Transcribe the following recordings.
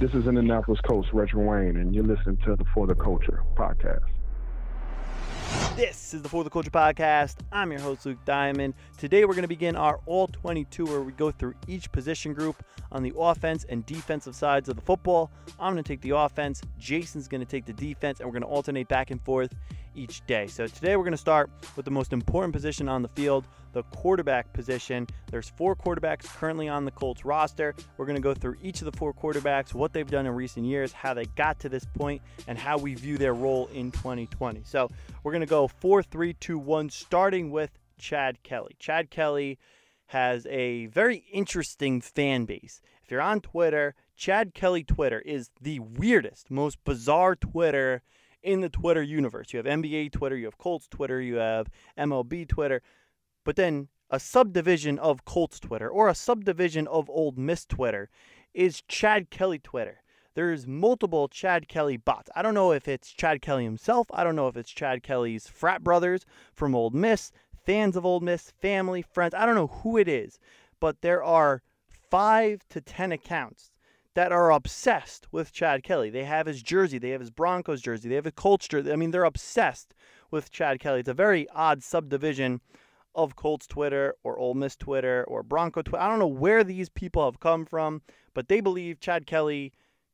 This is Indianapolis coach Reggie Wayne, and you're listening to the For the Culture podcast. This is the For the Culture podcast. I'm your host, Luke Diamond. Today, we're going to begin our All 22 where we go through each position group on the offense and defensive sides of the football. I'm going to take the offense, Jason's going to take the defense, and we're going to alternate back and forth each day. So today we're going to start with the most important position on the field, the quarterback position. There's four quarterbacks currently on the Colts roster. We're going to go through each of the four quarterbacks, what they've done in recent years, how they got to this point, and how we view their role in 2020. So we're going to go 4 3 2 1, starting with Chad Kelly. Chad Kelly has a very interesting fan base. If you're on Twitter, Chad Kelly Twitter is the weirdest, most bizarre Twitter in the Twitter universe. You have NBA Twitter, you have Colts Twitter, you have MLB Twitter, but then a subdivision of Colts Twitter or a subdivision of Ole Miss Twitter is Chad Kelly Twitter. There's multiple Chad Kelly bots. I don't know if it's Chad Kelly himself. I don't know if it's Chad Kelly's frat brothers from Ole Miss, fans of Ole Miss, family, friends. I don't know who it is, but there are five to ten accounts that are obsessed with Chad Kelly. They have his jersey, they have his Broncos jersey, they have his Colts jersey. I mean, they're obsessed with Chad Kelly. It's a very odd subdivision of Colts Twitter or Ole Miss Twitter or Bronco Twitter. I don't know where these people have come from, but they believe Chad Kelly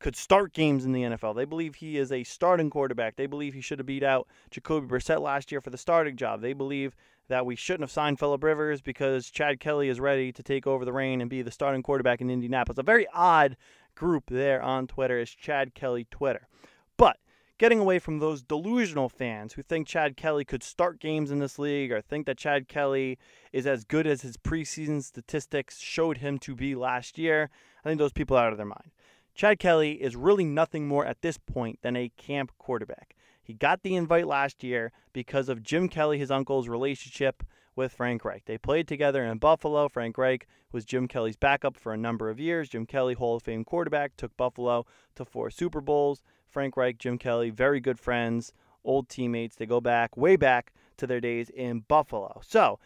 could start games in the NFL. They believe he is a starting quarterback. They believe he should have beat out Jacoby Brissett last year for the starting job. They believe that we shouldn't have signed Philip Rivers because Chad Kelly is ready to take over the reign and be the starting quarterback in Indianapolis. A very odd group there on Twitter is Chad Kelly Twitter. But getting away from those delusional fans who think Chad Kelly could start games in this league or think that Chad Kelly is as good as his preseason statistics showed him to be last year, I think those people are out of their mind. Chad Kelly is really nothing more at this point than a camp quarterback. He got the invite last year because of Jim Kelly, his uncle's relationship with Frank Reich. They played together in Buffalo. Frank Reich was Jim Kelly's backup for a number of years. Jim Kelly, Hall of Fame quarterback, took Buffalo to four Super Bowls. Frank Reich, Jim Kelly, very good friends, old teammates. They go back, way back to their days in Buffalo. So,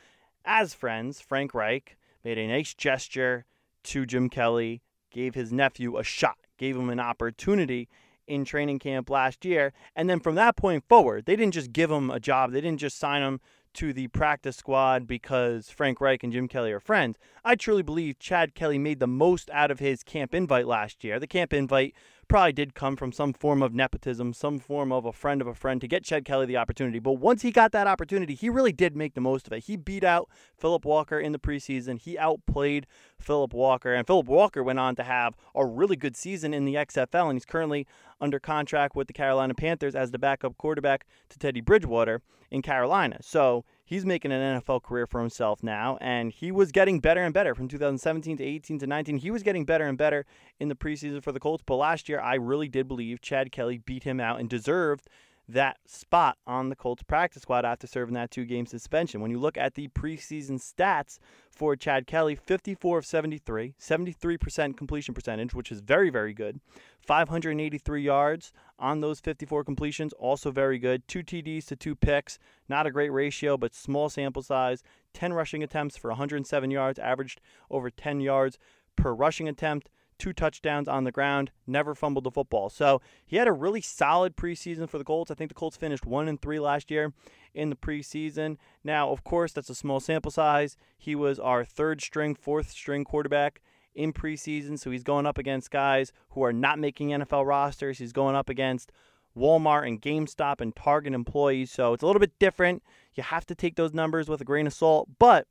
as friends, Frank Reich made a nice gesture to Jim Kelly, gave his nephew a shot, gave him an opportunity in training camp last year. And then from that point forward, they didn't just give him a job, they didn't just sign him to the practice squad because Frank Reich and Jim Kelly are friends. I truly believe Chad Kelly made the most out of his camp invite last year. The camp invite probably did come from some form of nepotism, some form of a friend of a friend to get Chad Kelly the opportunity. But once he got that opportunity, he really did make the most of it. He beat out Philip Walker in the preseason. He outplayed Philip Walker, and Philip Walker went on to have a really good season in the XFL, and he's currently under contract with the Carolina Panthers as the backup quarterback to Teddy Bridgewater in Carolina. So he's making an NFL career for himself now, and he was getting better and better from 2017 to 18 to 19. He was getting better and better in the preseason for the Colts, but last year I really did believe Chad Kelly beat him out and deserved that spot on the Colts practice squad after serving that two game suspension. When you look at the preseason stats for Chad Kelly, 54 of 73, 73% completion percentage, which is very, very good. 583 yards on those 54 completions, also very good. Two TDs to two picks, not a great ratio, but small sample size. 10 rushing attempts for 107 yards, averaged over 10 yards per rushing attempt two touchdowns on the ground, never fumbled the football. So he had a really solid preseason for the Colts. I think the Colts finished one and three last year in the preseason. Now, of course, that's a small sample size. He was our third string, fourth string quarterback in preseason, so he's going up against guys who are not making NFL rosters. He's going up against Walmart and GameStop and Target employees. So it's a little bit different. You have to take those numbers with a grain of salt, but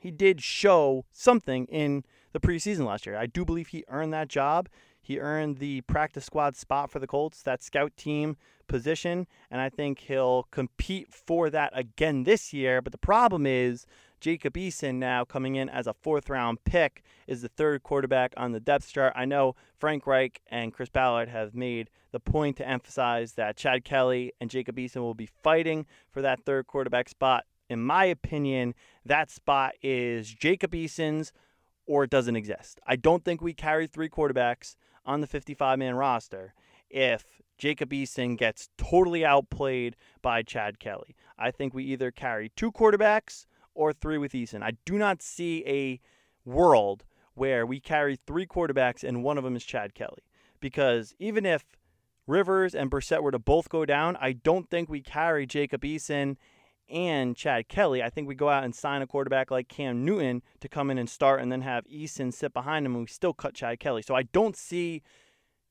he did show something in the preseason last year. I do believe he earned that job. He earned the practice squad spot for the Colts, that scout team position, and I think he'll compete for that again this year. But the problem is Jacob Eason now coming in as a fourth round pick is the third quarterback on the depth chart. I know Frank Reich and Chris Ballard have made the point to emphasize that Chad Kelly and Jacob Eason will be fighting for that third quarterback spot. In my opinion, that spot is Jacob Eason's or it doesn't exist. I don't think we carry three quarterbacks on the 55 man roster if Jacob Eason gets totally outplayed by Chad Kelly. I think we either carry two quarterbacks or three with Eason. I do not see a world where we carry three quarterbacks and one of them is Chad Kelly because even if Rivers and Brissett were to both go down, I don't think we carry Jacob Eason and Chad Kelly. I think we go out and sign a quarterback like Cam Newton to come in and start and then have Eason sit behind him and we still cut Chad Kelly. So I don't see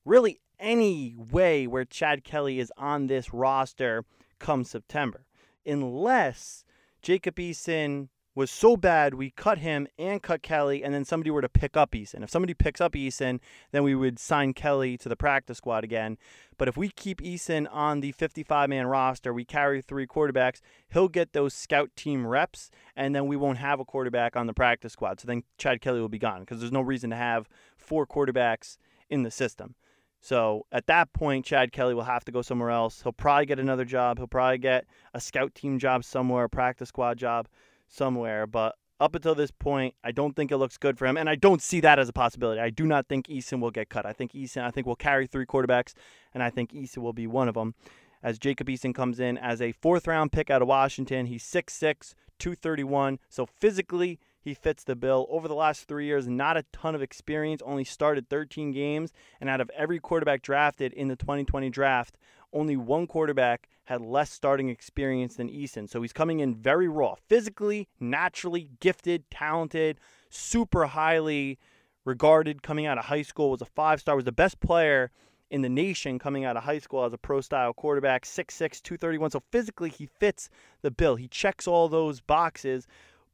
really any way where Chad Kelly is on this roster come September unless Jacob Eason was so bad we cut him and cut Kelly, and then somebody were to pick up Eason. If somebody picks up Eason, then we would sign Kelly to the practice squad again. But if we keep Eason on the 55 man roster, we carry three quarterbacks, he'll get those scout team reps, and then we won't have a quarterback on the practice squad. So then Chad Kelly will be gone because there's no reason to have four quarterbacks in the system. So at that point, Chad Kelly will have to go somewhere else. He'll probably get another job. He'll probably get a scout team job somewhere, a practice squad job somewhere. But up until this point, I don't think it looks good for him, and I don't see that as a possibility. I do not think Eason will get cut. I think Eason, I think will carry three quarterbacks, and I think Eason will be one of them. As Jacob Eason comes in as a fourth round pick out of Washington, he's 6'6", 231. So physically, he fits the bill. Over the last three years, not a ton of experience, only started 13 games. And out of every quarterback drafted in the 2020 draft, only one quarterback had less starting experience than Eason. So he's coming in very raw, physically, naturally gifted, talented, super highly regarded coming out of high school, was a five star, was the best player in the nation coming out of high school as a pro style quarterback, 6'6, 231. So physically, he fits the bill. He checks all those boxes,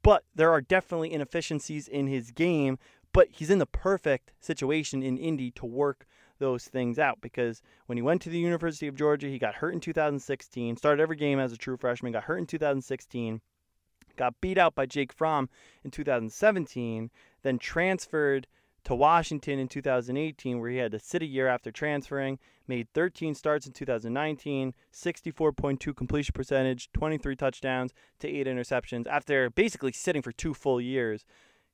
but there are definitely inefficiencies in his game. But he's in the perfect situation in Indy to work those things out because when he went to the University of Georgia, he got hurt in 2016, started every game as a true freshman, got hurt in 2016, got beat out by Jake Fromm in 2017, then transferred to Washington in 2018, where he had to sit a year after transferring, made 13 starts in 2019, 64.2 completion percentage, 23 touchdowns to 8 interceptions after basically sitting for two full years.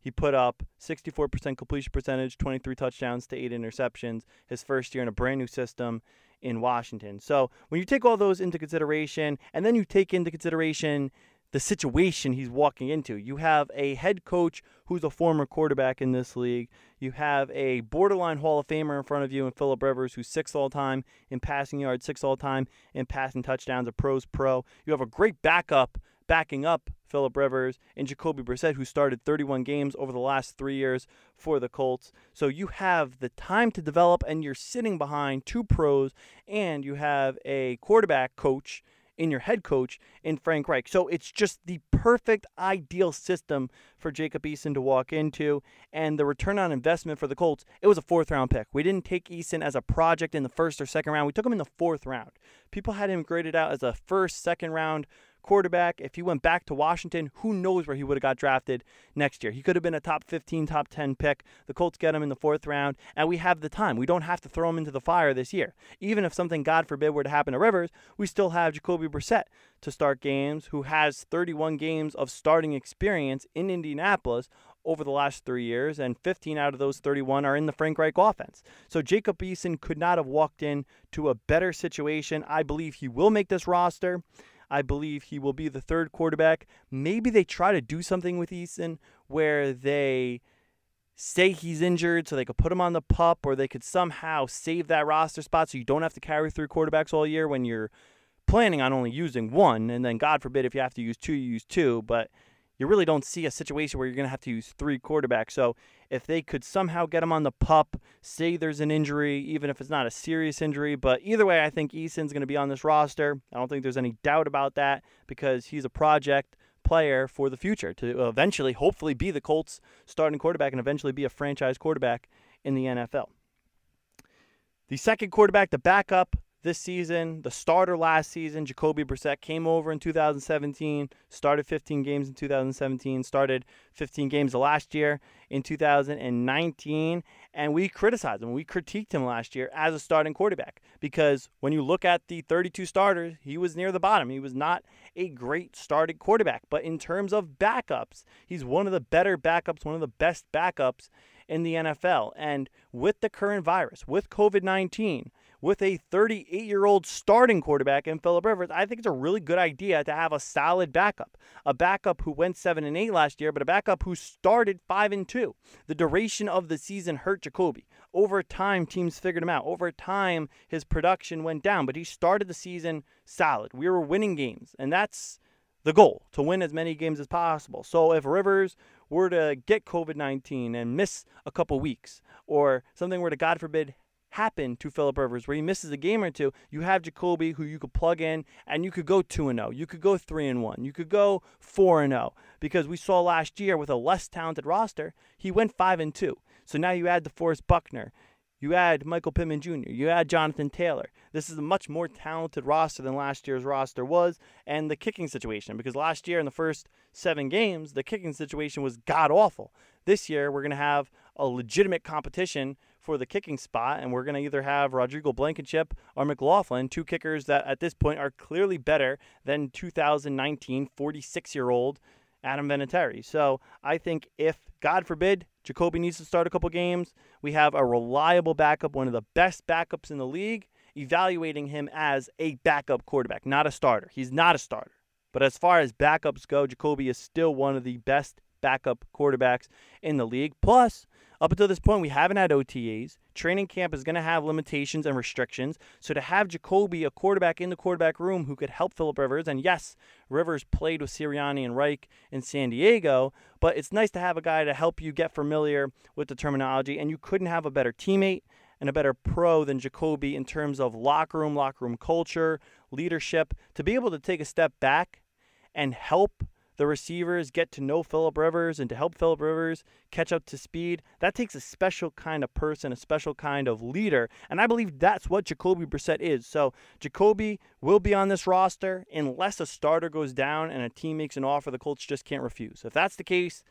He put up 64% completion percentage, 23 touchdowns to 8 interceptions his first year in a brand new system in Washington. So, when you take all those into consideration and then you take into consideration the situation he's walking into. You have a head coach who's a former quarterback in this league. You have a borderline Hall of Famer in front of you in Philip Rivers, who's sixth all time in passing yards, sixth all time in passing touchdowns, a pros pro. You have a great backup backing up Philip Rivers and Jacoby Brissett, who started 31 games over the last three years for the Colts. So you have the time to develop, and you're sitting behind two pros, and you have a quarterback coach in your head coach in Frank Reich. So it's just the perfect, ideal system for Jacob Eason to walk into. And the return on investment for the Colts, it was a fourth round pick. We didn't take Eason as a project in the first or second round. We took him in the fourth round. People had him graded out as a first, second round quarterback. If he went back to Washington, who knows where he would have got drafted next year. He could have been a top 15, top 10 pick. The Colts get him in the fourth round, and we have the time. We don't have to throw him into the fire this year. Even if something, God forbid, were to happen to Rivers, we still have Jacoby Brissett to start games, who has 31 games of starting experience in Indianapolis over the last three years, and 15 out of those 31 are in the Frank Reich offense. So Jacob Eason could not have walked in to a better situation. I believe he will make this roster. I believe he will be the third quarterback. Maybe they try to do something with Eason where they say he's injured so they could put him on the pup or they could somehow save that roster spot so you don't have to carry three quarterbacks all year when you're planning on only using one and then god forbid if you have to use two you use two but you really don't see a situation where you're going to have to use three quarterbacks. So if they could somehow get him on the pup, say there's an injury, even if it's not a serious injury, but either way, I think Eason's going to be on this roster. I don't think there's any doubt about that because he's a project player for the future to eventually, hopefully, be the Colts starting quarterback and eventually be a franchise quarterback in the NFL. The second quarterback, the backup, this season. The starter last season, Jacoby Brissett, came over in 2017, started 15 games in 2017, started 15 games last year in 2019, and we criticized him. We critiqued him last year as a starting quarterback because when you look at the 32 starters, he was near the bottom. He was not a great starting quarterback, but in terms of backups, he's one of the better backups, one of the best backups in the NFL. And with the current virus, with COVID 19, with a 38 year old starting quarterback in Philip Rivers, I think it's a really good idea to have a solid backup. A backup who went 7 and 8 last year, but a backup who started 5 and 2. The duration of the season hurt Jacoby. Over time, teams figured him out. Over time, his production went down, but he started the season solid. We were winning games, and that's the goal to win as many games as possible. So if Rivers were to get COVID 19 and miss a couple weeks, or something were to, God forbid, happen to Philip Rivers where he misses a game or two, you have Jacoby who you could plug in and you could go 2 and 0. You could go 3 and 1. You could go 4 and 0 because we saw last year with a less talented roster, he went 5 and 2. So now you add the DeForest Buckner. You add Michael Pittman Jr., you add Jonathan Taylor. This is a much more talented roster than last year's roster was, and the kicking situation, because last year in the first seven games, the kicking situation was god awful. This year, we're going to have a legitimate competition for the kicking spot, and we're going to either have Rodrigo Blankenship or McLaughlin, two kickers that at this point are clearly better than 2019 46 year old Adam Vinatieri. So I think if, God forbid, Jacoby needs to start a couple games, we have a reliable backup, one of the best backups in the league, evaluating him as a backup quarterback, not a starter. He's not a starter. But as far as backups go, Jacoby is still one of the best backup quarterbacks in the league. Plus, up until this point, we haven't had OTAs. Training camp is going to have limitations and restrictions. So to have Jacoby, a quarterback in the quarterback room who could help Philip Rivers, and yes, Rivers played with Sirianni and Reich in San Diego, but it's nice to have a guy to help you get familiar with the terminology. And you couldn't have a better teammate and a better pro than Jacoby in terms of locker room, locker room culture, leadership, to be able to take a step back and help the receivers get to know Philip Rivers and to help Philip Rivers catch up to speed, that takes a special kind of person, a special kind of leader. And I believe that's what Jacoby Brissett is. So Jacoby will be on this roster unless a starter goes down and a team makes an offer the Colts just can't refuse. If that's the case,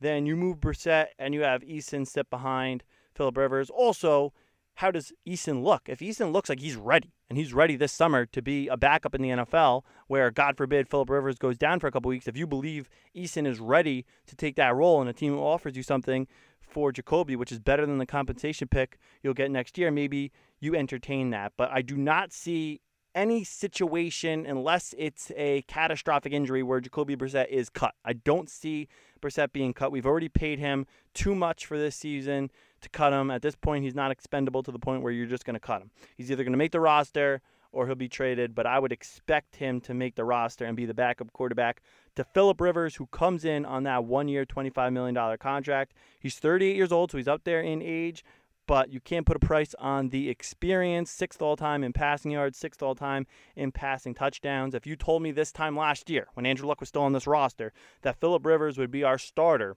then you move Brissett and you have Eason sit behind Philip Rivers. Also, how does Eason look? If Eason looks like he's ready and he's ready this summer to be a backup in the NFL, where God forbid Philip Rivers goes down for a couple weeks, if you believe Eason is ready to take that role and a team offers you something for Jacoby, which is better than the compensation pick you'll get next year, maybe you entertain that. But I do not see any situation unless it's a catastrophic injury where Jacoby Brissett is cut. I don't see Brissett being cut. We've already paid him too much for this season to cut him. At this point, he's not expendable to the point where you're just going to cut him. He's either going to make the roster or he'll be traded, but I would expect him to make the roster and be the backup quarterback to Philip Rivers, who comes in on that one year, $25 million contract. He's 38 years old, so he's up there in age, but you can't put a price on the experience. Sixth all time in passing yards, sixth all time in passing touchdowns. If you told me this time last year, when Andrew Luck was still on this roster, that Philip Rivers would be our starter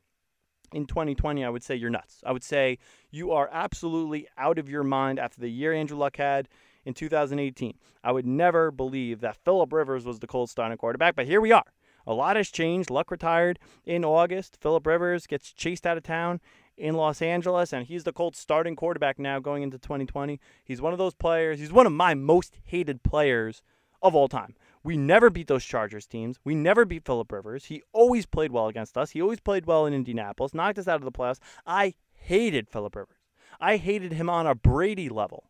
in 2020, I would say you're nuts. I would say you are absolutely out of your mind after the year Andrew Luck had in 2018. I would never believe that Philip Rivers was the Colts starting quarterback, but here we are. A lot has changed. Luck retired in August. Philip Rivers gets chased out of town in Los Angeles, and he's the Colts starting quarterback now going into 2020. He's one of those players. He's one of my most hated players of all time. We never beat those Chargers teams. We never beat Philip Rivers. He always played well against us. He always played well in Indianapolis, knocked us out of the playoffs. I hated Philip Rivers. I hated him on a Brady level.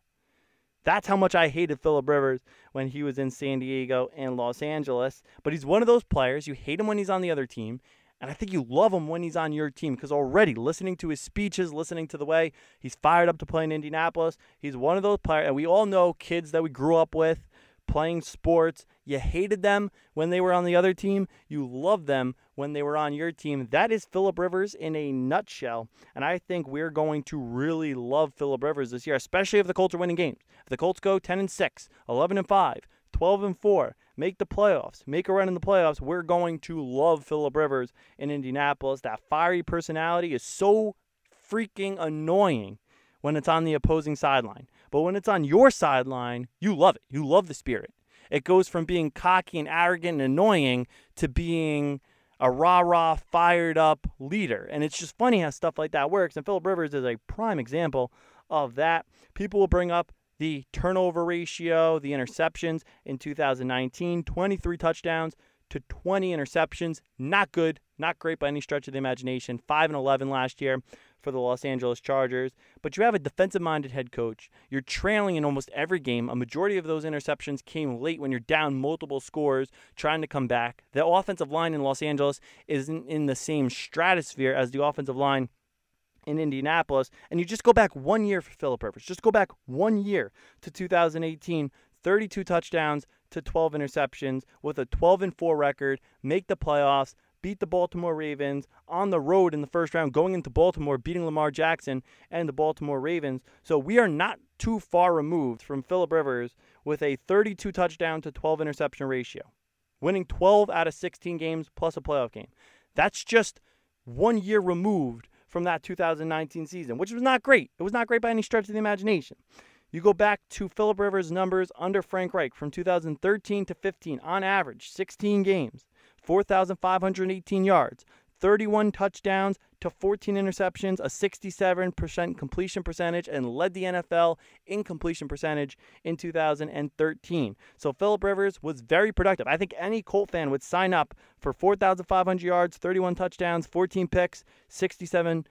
That's how much I hated Philip Rivers when he was in San Diego and Los Angeles. But he's one of those players. You hate him when he's on the other team. And I think you love him when he's on your team because already listening to his speeches, listening to the way he's fired up to play in Indianapolis, he's one of those players. And we all know kids that we grew up with playing sports. You hated them when they were on the other team. You loved them when they were on your team. That is Philip Rivers in a nutshell. And I think we're going to really love Philip Rivers this year, especially if the Colts are winning games. If the Colts go 10 and 6, 11 and 5, 12 and 4, make the playoffs, make a run in the playoffs, we're going to love Philip Rivers in Indianapolis. That fiery personality is so freaking annoying when it's on the opposing sideline. But when it's on your sideline, you love it. You love the spirit. It goes from being cocky and arrogant and annoying to being a rah rah, fired up leader. And it's just funny how stuff like that works. And Philip Rivers is a prime example of that. People will bring up the turnover ratio, the interceptions in 2019 23 touchdowns, to 20 interceptions. Not good, not great by any stretch of the imagination. 5 and 11 last year for the Los Angeles Chargers. But you have a defensive minded head coach. You're trailing in almost every game. A majority of those interceptions came late when you're down multiple scores trying to come back. The offensive line in Los Angeles isn't in the same stratosphere as the offensive line in Indianapolis. And you just go back one year for Philip Rivers. Just go back one year to 2018. 32 touchdowns to 12 interceptions with a 12 and 4 record, make the playoffs, beat the Baltimore Ravens on the road in the first round, going into Baltimore, beating Lamar Jackson and the Baltimore Ravens. So we are not too far removed from Philip Rivers with a 32 touchdown to 12 interception ratio, winning 12 out of 16 games plus a playoff game. That's just one year removed from that 2019 season, which was not great. It was not great by any stretch of the imagination. You go back to Philip Rivers' numbers under Frank Reich from 2013 to 15, on average, 16 games, 4,518 yards, 31 touchdowns to 14 interceptions, a 67% completion percentage, and led the NFL in completion percentage in 2013. So Philip Rivers was very productive. I think any Colt fan would sign up for 4,500 yards, 31 touchdowns, 14 picks, 67%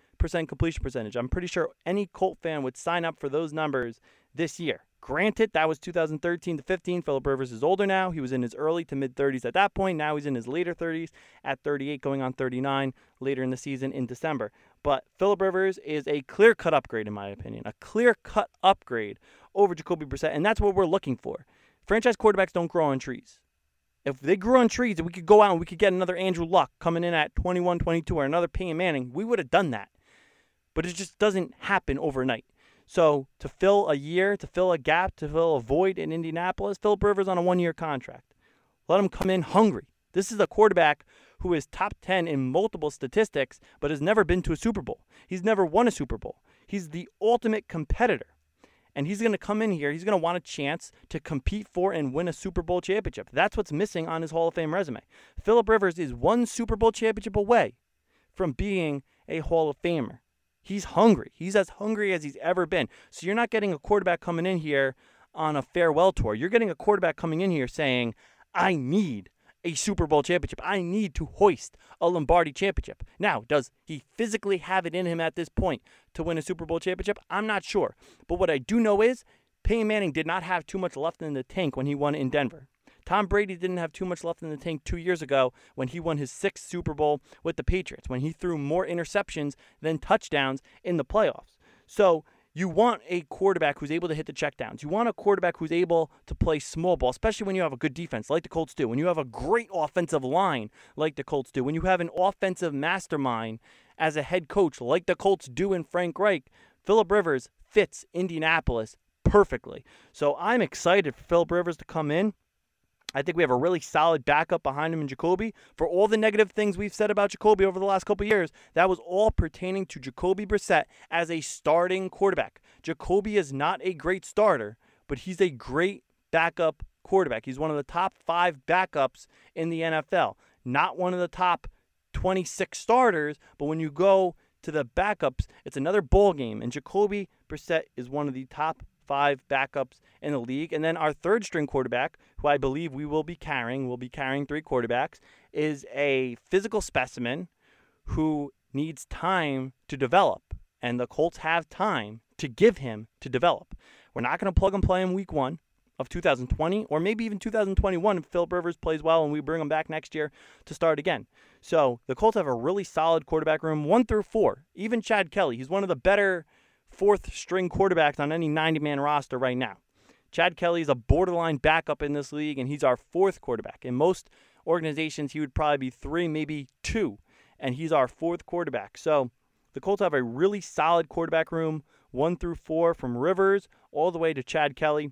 completion percentage. I'm pretty sure any Colt fan would sign up for those numbers this year. Granted, that was 2013 to 15. Philip Rivers is older now. He was in his early to mid 30s at that point. Now he's in his later 30s at 38, going on 39 later in the season in December. But Philip Rivers is a clear cut upgrade, in my opinion, a clear cut upgrade over Jacoby Brissett, and that's what we're looking for. Franchise quarterbacks don't grow on trees. If they grew on trees we could go out and we could get another Andrew Luck coming in at 21 22 or another Peyton Manning, we would have done that. But it just doesn't happen overnight. So to fill a year, to fill a gap, to fill a void in Indianapolis, Philip Rivers on a one-year contract. Let him come in hungry. This is a quarterback who is top 10 in multiple statistics, but has never been to a Super Bowl. He's never won a Super Bowl. He's the ultimate competitor. And he's going to come in here. He's going to want a chance to compete for and win a Super Bowl championship. That's what's missing on his Hall of Fame resume. Philip Rivers is one Super Bowl championship away from being a Hall of Famer. He's hungry. He's as hungry as he's ever been. So you're not getting a quarterback coming in here on a farewell tour. You're getting a quarterback coming in here saying, I need a Super Bowl championship. I need to hoist a Lombardi championship. Now, does he physically have it in him at this point to win a Super Bowl championship? I'm not sure. But what I do know is Peyton Manning did not have too much left in the tank when he won in Denver. Tom Brady didn't have too much left in the tank two years ago when he won his sixth Super Bowl with the Patriots, when he threw more interceptions than touchdowns in the playoffs. So you want a quarterback who's able to hit the checkdowns. You want a quarterback who's able to play small ball, especially when you have a good defense like the Colts do. When you have a great offensive line like the Colts do. When you have an offensive mastermind as a head coach like the Colts do in Frank Reich. Philip Rivers fits Indianapolis perfectly. So I'm excited for Philip Rivers to come in. I think we have a really solid backup behind him in Jacoby. For all the negative things we've said about Jacoby over the last couple years, that was all pertaining to Jacoby Brissett as a starting quarterback. Jacoby is not a great starter, but he's a great backup quarterback. He's one of the top five backups in the NFL. Not one of the top 26 starters, but when you go to the backups, it's another bowl game. And Jacoby Brissett is one of the top five backups in the league. And then our third string quarterback, who I believe we will be carrying, we'll be carrying three quarterbacks, is a physical specimen who needs time to develop. And the Colts have time to give him to develop. We're not going to plug and play him week one of 2020 or maybe even 2021 if Philip Rivers plays well and we bring him back next year to start again. So the Colts have a really solid quarterback room, one through four. Even Chad Kelly, he's one of the better fourth string quarterbacks on any 90 man roster right now. Chad Kelly is a borderline backup in this league, and he's our fourth quarterback. In most organizations, he would probably be three, maybe two, and he's our fourth quarterback. So the Colts have a really solid quarterback room, one through four, from Rivers all the way to Chad Kelly.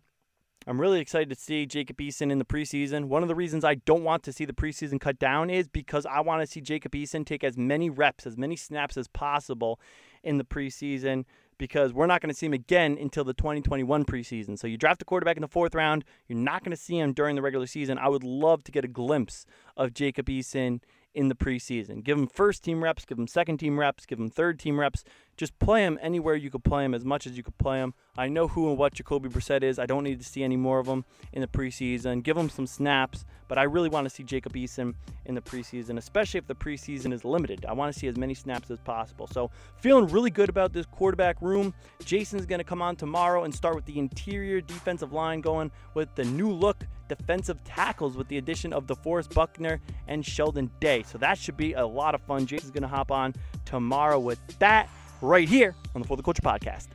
I'm really excited to see Jacob Eason in the preseason. One of the reasons I don't want to see the preseason cut down is because I want to see Jacob Eason take as many reps, as many snaps as possible in the preseason because we're not going to see him again until the 2021 preseason. So you draft a quarterback in the fourth round, you're not going to see him during the regular season. I would love to get a glimpse of Jacob Eason in the preseason. Give him first team reps, give him second team reps, give him third team reps. Just play him anywhere you could play him as much as you could play him. I know who and what Jacoby Brissett is. I don't need to see any more of him in the preseason. Give him some snaps, but I really want to see Jacob Eason in the preseason, especially if the preseason is limited. I want to see as many snaps as possible. So, feeling really good about this quarterback room. Jason's going to come on tomorrow and start with the interior defensive line going with the new look defensive tackles with the addition of DeForest Buckner and Sheldon Day. So that should be a lot of fun. Jason's going to hop on tomorrow with that right here on the For the Culture podcast.